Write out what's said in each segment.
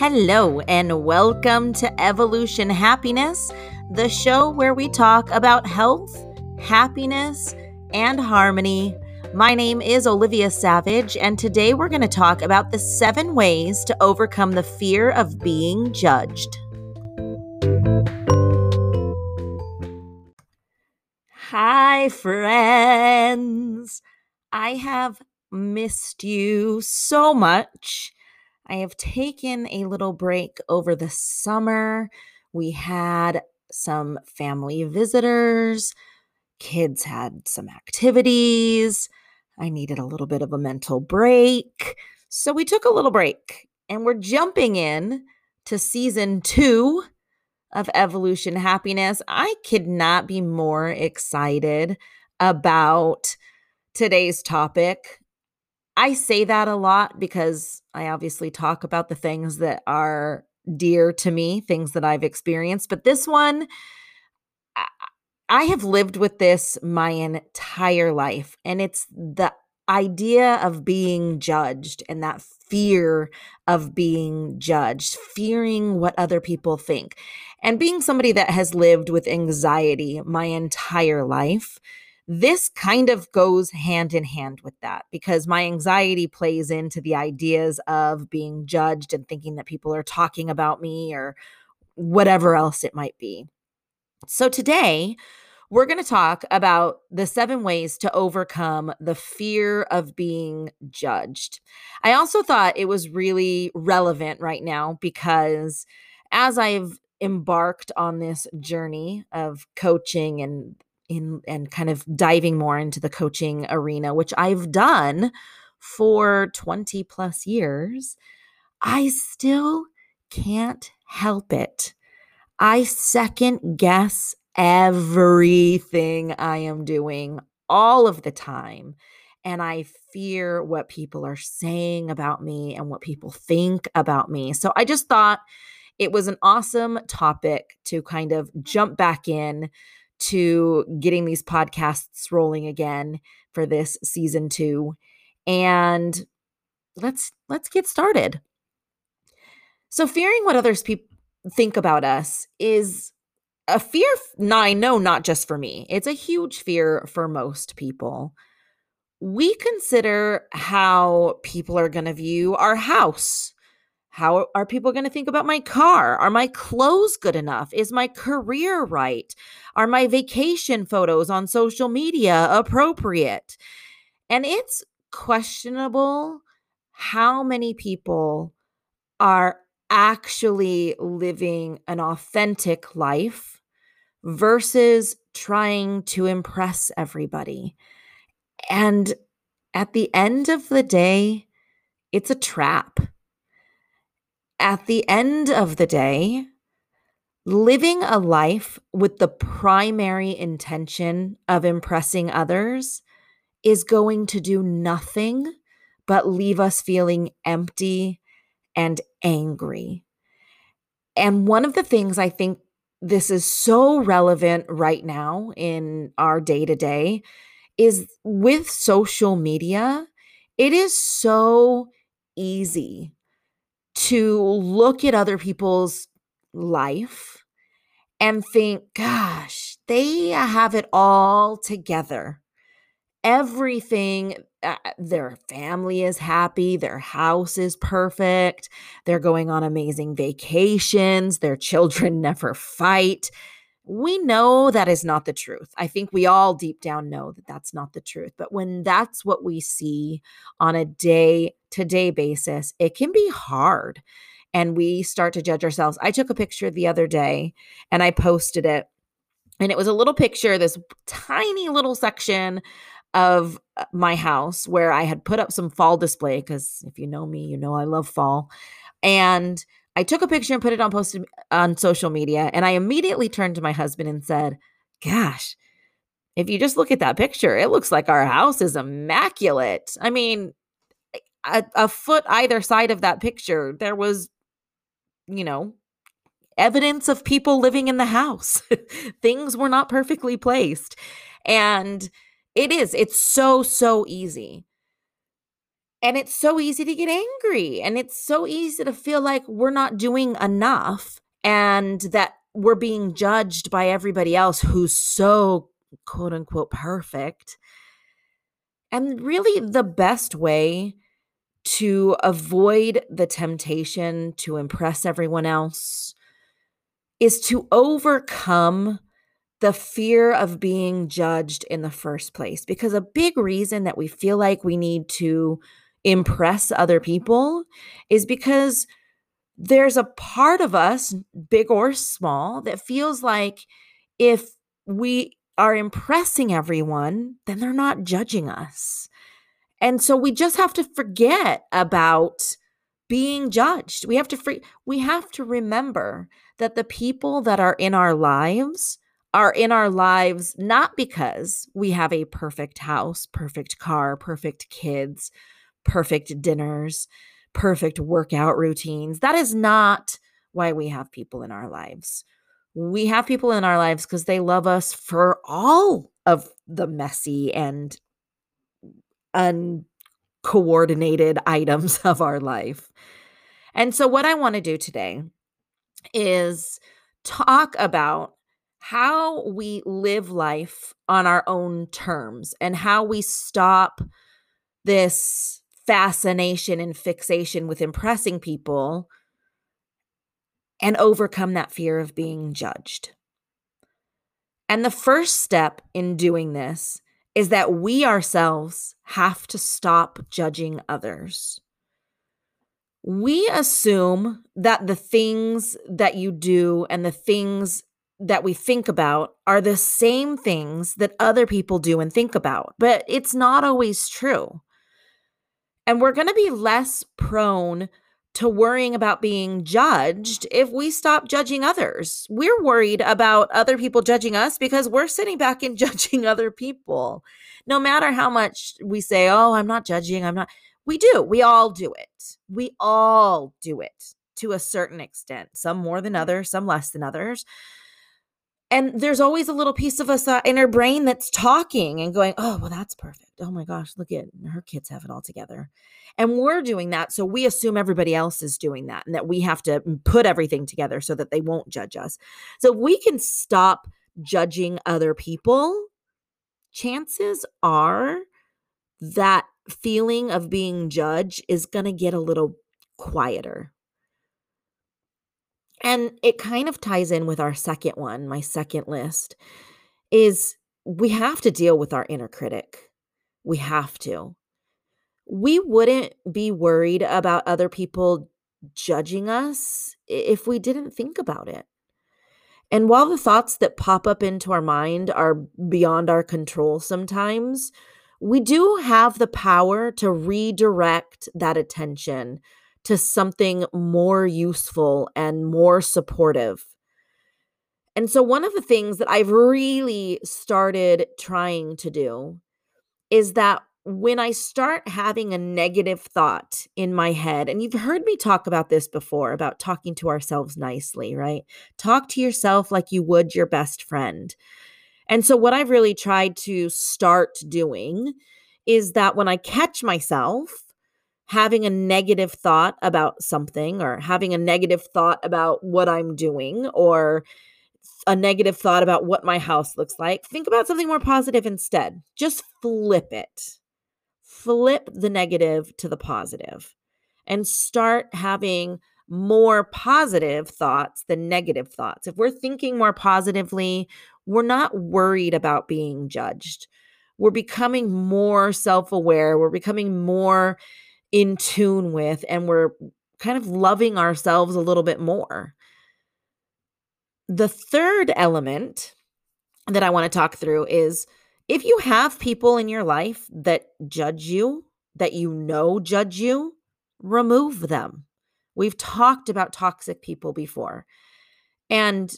Hello, and welcome to Evolution Happiness, the show where we talk about health, happiness, and harmony. My name is Olivia Savage, and today we're going to talk about the seven ways to overcome the fear of being judged. Hi, friends. I have missed you so much. I have taken a little break over the summer. We had some family visitors, kids had some activities. I needed a little bit of a mental break. So we took a little break and we're jumping in to season two of Evolution Happiness. I could not be more excited about today's topic. I say that a lot because I obviously talk about the things that are dear to me, things that I've experienced. But this one, I have lived with this my entire life. And it's the idea of being judged and that fear of being judged, fearing what other people think. And being somebody that has lived with anxiety my entire life, this kind of goes hand in hand with that because my anxiety plays into the ideas of being judged and thinking that people are talking about me or whatever else it might be. So today, we're going to talk about the seven ways to overcome the fear of being judged. I also thought it was really relevant right now because as I've embarked on this journey of coaching and in and kind of diving more into the coaching arena, which I've done for 20 plus years, I still can't help it. I second guess everything I am doing all of the time. And I fear what people are saying about me and what people think about me. So I just thought it was an awesome topic to kind of jump back in to getting these podcasts rolling again for this season 2 and let's let's get started. So fearing what others pe- think about us is a fear I know not just for me. It's a huge fear for most people. We consider how people are going to view our house, how are people going to think about my car? Are my clothes good enough? Is my career right? Are my vacation photos on social media appropriate? And it's questionable how many people are actually living an authentic life versus trying to impress everybody. And at the end of the day, it's a trap at the end of the day, living a life with the primary intention of impressing others is going to do nothing but leave us feeling empty and angry. And one of the things I think this is so relevant right now in our day to day is with social media, it is so easy to look at other people's life and think, gosh, they have it all together. Everything, uh, their family is happy, their house is perfect, they're going on amazing vacations, their children never fight. We know that is not the truth. I think we all deep down know that that's not the truth. But when that's what we see on a day to day basis, it can be hard. And we start to judge ourselves. I took a picture the other day and I posted it. And it was a little picture, this tiny little section of uh, my house where I had put up some fall display because if you know me, you know I love fall. And I took a picture and put it on posted on social media and I immediately turned to my husband and said, "Gosh, if you just look at that picture, it looks like our house is immaculate. I mean, a, a foot either side of that picture, there was, you know, evidence of people living in the house. Things were not perfectly placed. And it is, it's so, so easy And it's so easy to get angry. And it's so easy to feel like we're not doing enough and that we're being judged by everybody else who's so quote unquote perfect. And really, the best way to avoid the temptation to impress everyone else is to overcome the fear of being judged in the first place. Because a big reason that we feel like we need to impress other people is because there's a part of us, big or small, that feels like if we are impressing everyone, then they're not judging us. And so we just have to forget about being judged. We have to free, we have to remember that the people that are in our lives are in our lives not because we have a perfect house, perfect car, perfect kids, perfect dinners, perfect workout routines. That is not why we have people in our lives. We have people in our lives because they love us for all of the messy and uncoordinated items of our life. And so, what I want to do today is talk about how we live life on our own terms and how we stop this fascination and fixation with impressing people and overcome that fear of being judged. And the first step in doing this is that we ourselves have to stop judging others. We assume that the things that you do and the things that we think about are the same things that other people do and think about, but it's not always true. And we're going to be less prone to worrying about being judged if we stop judging others. We're worried about other people judging us because we're sitting back and judging other people. No matter how much we say, oh, I'm not judging, I'm not, we do. We all do it. We all do it to a certain extent, some more than others, some less than others and there's always a little piece of us uh, in our brain that's talking and going oh well that's perfect. Oh my gosh look at her kids have it all together. And we're doing that so we assume everybody else is doing that and that we have to put everything together so that they won't judge us. So we can stop judging other people chances are that feeling of being judged is going to get a little quieter and it kind of ties in with our second one, my second list is we have to deal with our inner critic. We have to. We wouldn't be worried about other people judging us if we didn't think about it. And while the thoughts that pop up into our mind are beyond our control sometimes, we do have the power to redirect that attention to something more useful and more supportive. And so, one of the things that I've really started trying to do is that when I start having a negative thought in my head, and you've heard me talk about this before about talking to ourselves nicely, right? Talk to yourself like you would your best friend. And so, what I've really tried to start doing is that when I catch myself having a negative thought about something or having a negative thought about what I'm doing or a negative thought about what my house looks like, think about something more positive instead. Just flip it. Flip the negative to the positive and start having more positive thoughts than negative thoughts. If we're thinking more positively, we're not worried about being judged. We're becoming more self aware. We're becoming more in tune with and we're kind of loving ourselves a little bit more. The third element that I want to talk through is if you have people in your life that judge you, that you know judge you, remove them. We've talked about toxic people before. And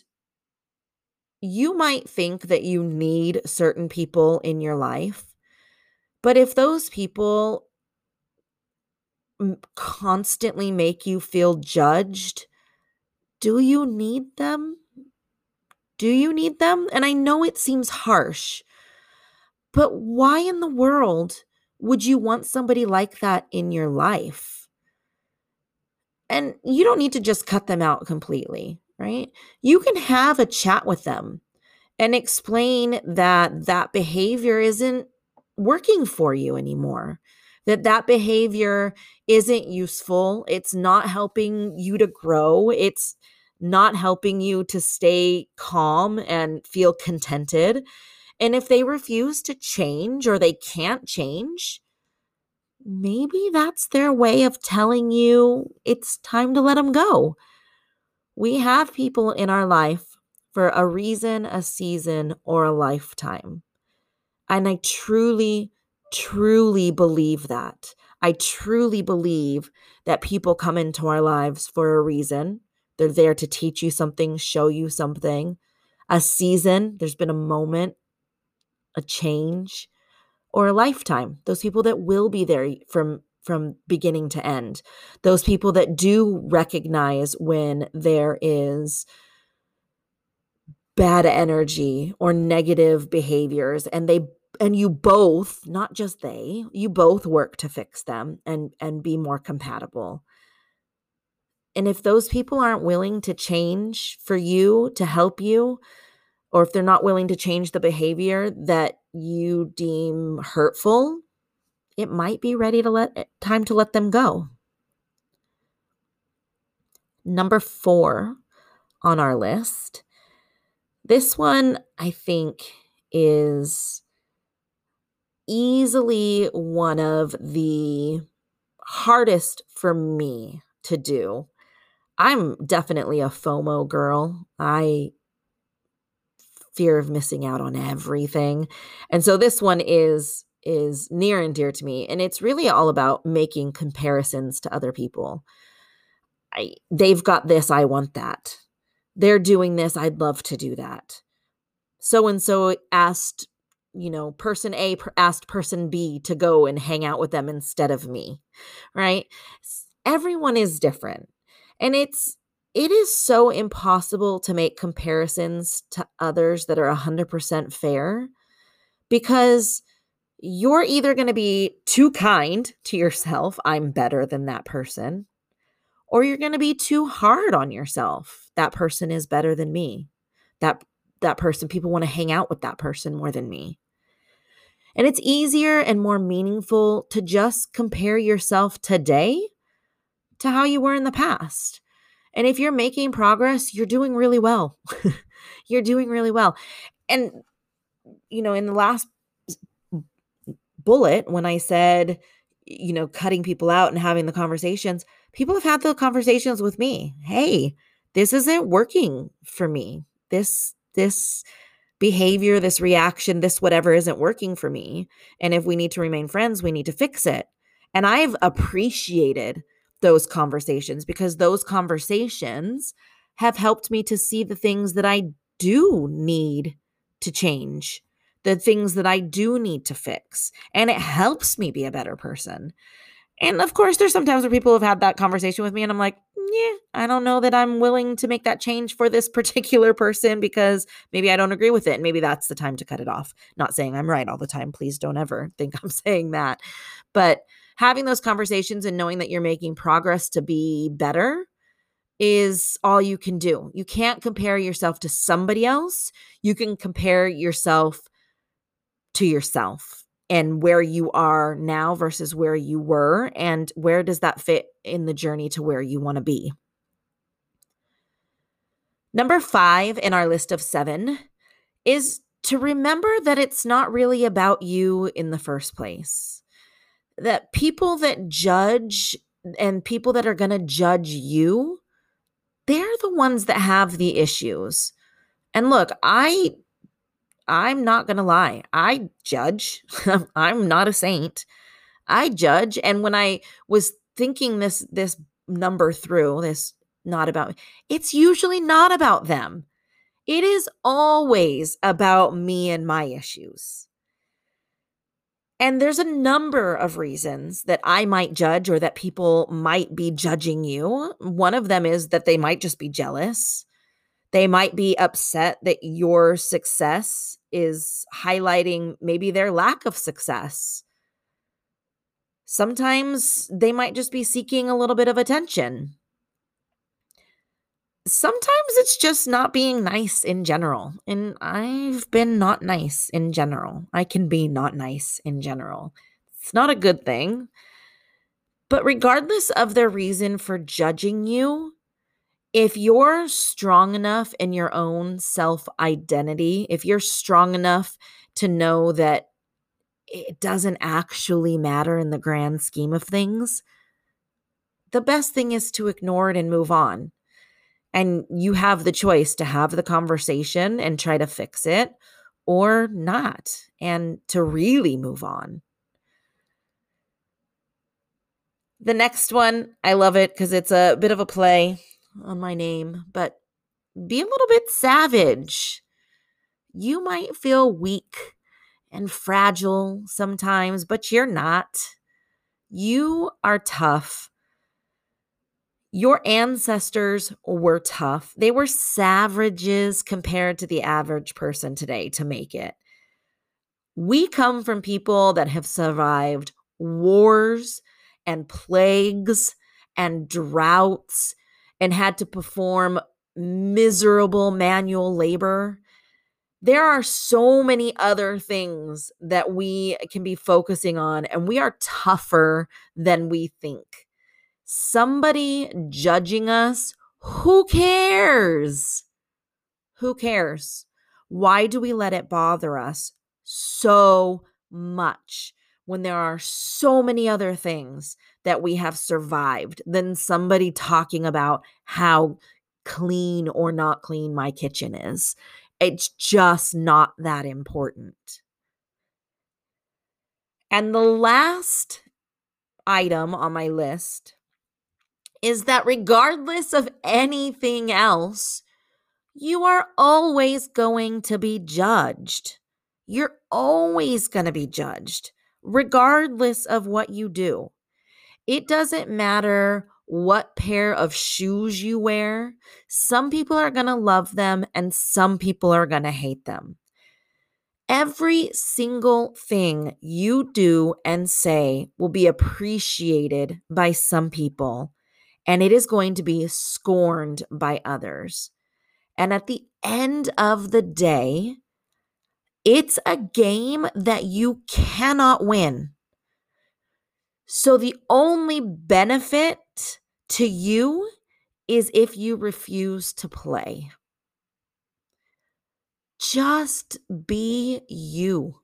you might think that you need certain people in your life. But if those people constantly make you feel judged, do you need them? Do you need them? And I know it seems harsh, but why in the world would you want somebody like that in your life? And you don't need to just cut them out completely, right? You can have a chat with them and explain that that behavior isn't working for you anymore that that behavior isn't useful. It's not helping you to grow. It's not helping you to stay calm and feel contented. And if they refuse to change or they can't change maybe that's their way of telling you it's time to let them go. We have people in our life for a reason, a season, or a lifetime. And I truly, truly believe that. I truly believe that people come into our lives for a reason. They're there to teach you something, show you something. A season, there's been a moment, a change, or a lifetime. Those people that will be there from from beginning to end. Those people that do recognize when there is bad energy or negative behaviors and they and you both not just they you both work to fix them and and be more compatible. And if those people aren't willing to change for you to help you or if they're not willing to change the behavior that you deem hurtful it might be ready to let eh, time to let them go. Number 4 on our list this one, I think, is easily one of the hardest for me to do. I'm definitely a FOMO girl. I fear of missing out on everything. And so this one is is near and dear to me and it's really all about making comparisons to other people. I they've got this, I want that they're doing this. I'd love to do that. So and so asked, you know, person A asked person B to go and hang out with them instead of me, right? Everyone is different. And it's, it is so impossible to make comparisons to others that are 100% fair because you're either going to be too kind to yourself, I'm better than that person, or you're going to be too hard on yourself. That person is better than me. That that person people want to hang out with that person more than me. And it's easier and more meaningful to just compare yourself today to how you were in the past. And if you're making progress, you're doing really well. you're doing really well. And you know, in the last bullet when I said, you know, cutting people out and having the conversations, people have had the conversations with me. Hey, this isn't working for me. This, this behavior, this reaction, this whatever isn't working for me. And if we need to remain friends, we need to fix it. And I've appreciated those conversations because those conversations have helped me to see the things that I do need to change, the things that I do need to fix. And it helps me be a better person. And of course, there's sometimes where people have had that conversation with me, and I'm like, yeah, I don't know that I'm willing to make that change for this particular person because maybe I don't agree with it. And maybe that's the time to cut it off. Not saying I'm right all the time. Please don't ever think I'm saying that. But having those conversations and knowing that you're making progress to be better is all you can do. You can't compare yourself to somebody else. You can compare yourself to yourself and where you are now versus where you were and where does that fit in the journey to where you want to be? Number 5 in our list of 7 is to remember that it's not really about you in the first place. That people that judge and people that are going to judge you they're the ones that have the issues. And look i I'm not going to lie. I judge. I'm not a saint. I judge and when I was thinking this this number through, this not about it's usually not about them. It is always about me and my issues. And there's a number of reasons that I might judge or that people might be judging you. One of them is that they might just be jealous. They might be upset that your success is highlighting maybe their lack of success. Sometimes they might just be seeking a little bit of attention. Sometimes it's just not being nice in general. And I've been not nice in general. I can be not nice in general. It's not a good thing. But regardless of their reason for judging you, if you're strong enough in your own self identity, if you're strong enough to know that it doesn't actually matter in the grand scheme of things, the best thing is to ignore it and move on. And you have the choice to have the conversation and try to fix it or not, and to really move on. The next one, I love it because it's a bit of a play on my name, but be a little bit savage. You might feel weak and fragile sometimes, but you're not. You are tough. Your ancestors were tough. They were savages compared to the average person today to make it. We come from people that have survived wars and plagues and droughts and had to perform miserable manual labor there are so many other things that we can be focusing on, and we are tougher than we think. Somebody judging us, who cares? Who cares? Why do we let it bother us so much when there are so many other things that we have survived than somebody talking about how clean or not clean my kitchen is? It's just not that important. And the last item on my list is that regardless of anything else, you are always going to be judged. You're always going to be judged, regardless of what you do. It doesn't matter what pair of shoes you wear. Some people are going to love them and some people are going to hate them. Every single thing you do and say will be appreciated by some people, and it is going to be scorned by others. And at the end of the day, it's a game that you cannot win. So the only benefit to you is if you refuse to play. Just be you.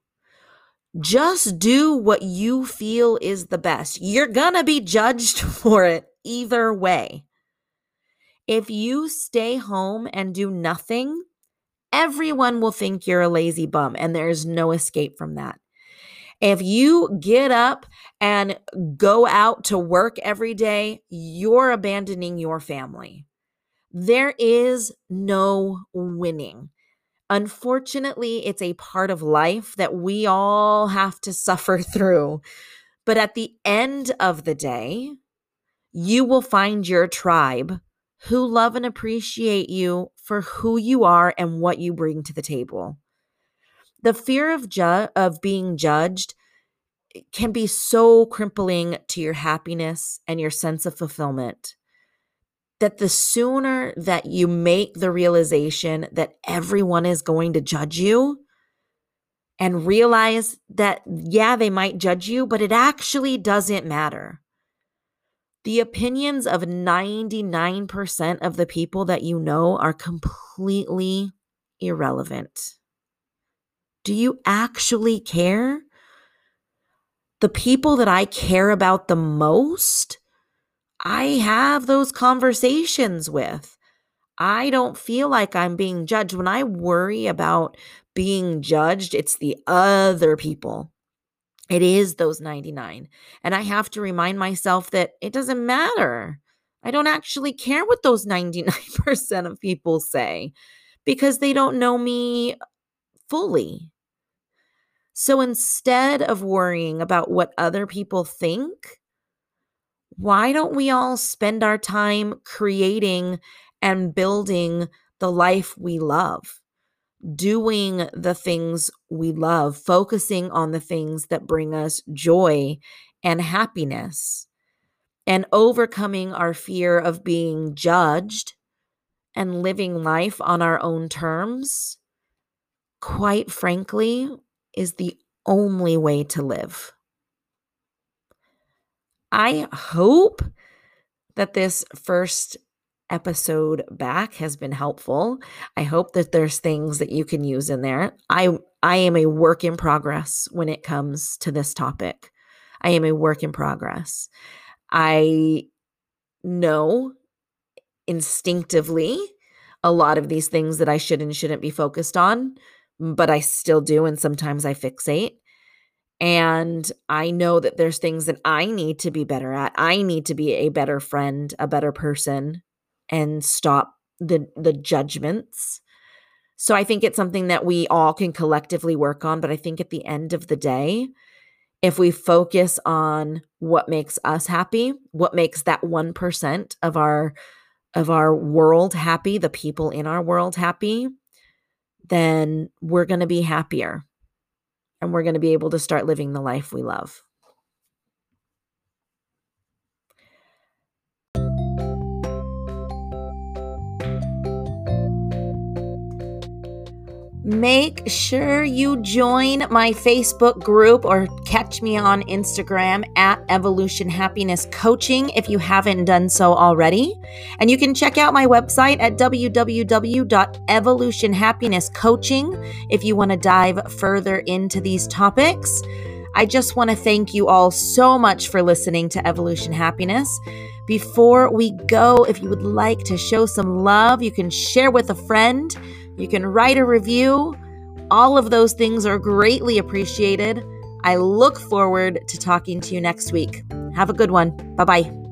Just do what you feel is the best. You're going to be judged for it either way. If you stay home and do nothing, everyone will think you're a lazy bum, and there's no escape from that. If you get up and go out to work every day, you're abandoning your family. There is no winning. Unfortunately, it's a part of life that we all have to suffer through. But at the end of the day, you will find your tribe who love and appreciate you for who you are and what you bring to the table. The fear of ju- of being judged eh, can be so crippling to your happiness and your sense of fulfillment that the sooner that you make the realization that everyone is going to judge you and realize that, yeah, they might judge you, but it actually doesn't matter. The opinions of 99% of the people that you know are completely irrelevant. Do you actually care? The people that I care about the most, I have those conversations with. I don't feel like I'm being judged. When I worry about being judged, it's the other people. It is those 99. And I have to remind myself that it doesn't matter. I don't actually care what those 99% of people say because they don't know me fully. So instead of worrying about what other people think, why don't we all spend our time creating and building the life we love? Doing the things we love, focusing on the things that bring us joy and happiness and overcoming our fear of being judged and living life on our own terms, quite frankly, is the only way to live. I hope that this first episode back has been helpful. I hope that there's things that you can use in there. I I am a work in progress when it comes to this topic. I am a work in progress. I know instinctively a lot of these things that I should and shouldn't be focused on, but I still do and sometimes I fixate. And I know that there's things that I need to be better at. I need to be a better friend, a better person and stop the the judgments. So I think it's something that we all can collectively work on, but I think at the end of the day, if we focus on what makes us happy, what makes that 1% of our of our world happy, the people in our world happy, then we're going to be happier and we're going to be able to start living the life we love. Make sure you join my Facebook group or catch me on Instagram at Evolution Happiness Coaching if you haven't done so already. And you can check out my website at www.evolutionhappinesscoaching if you want to dive further into these topics. I just want to thank you all so much for listening to Evolution Happiness. Before we go, if you would like to show some love, you can share with a friend you can write a review. All of those things are greatly appreciated. I look forward to talking to you next week. Have a good one. Bye bye.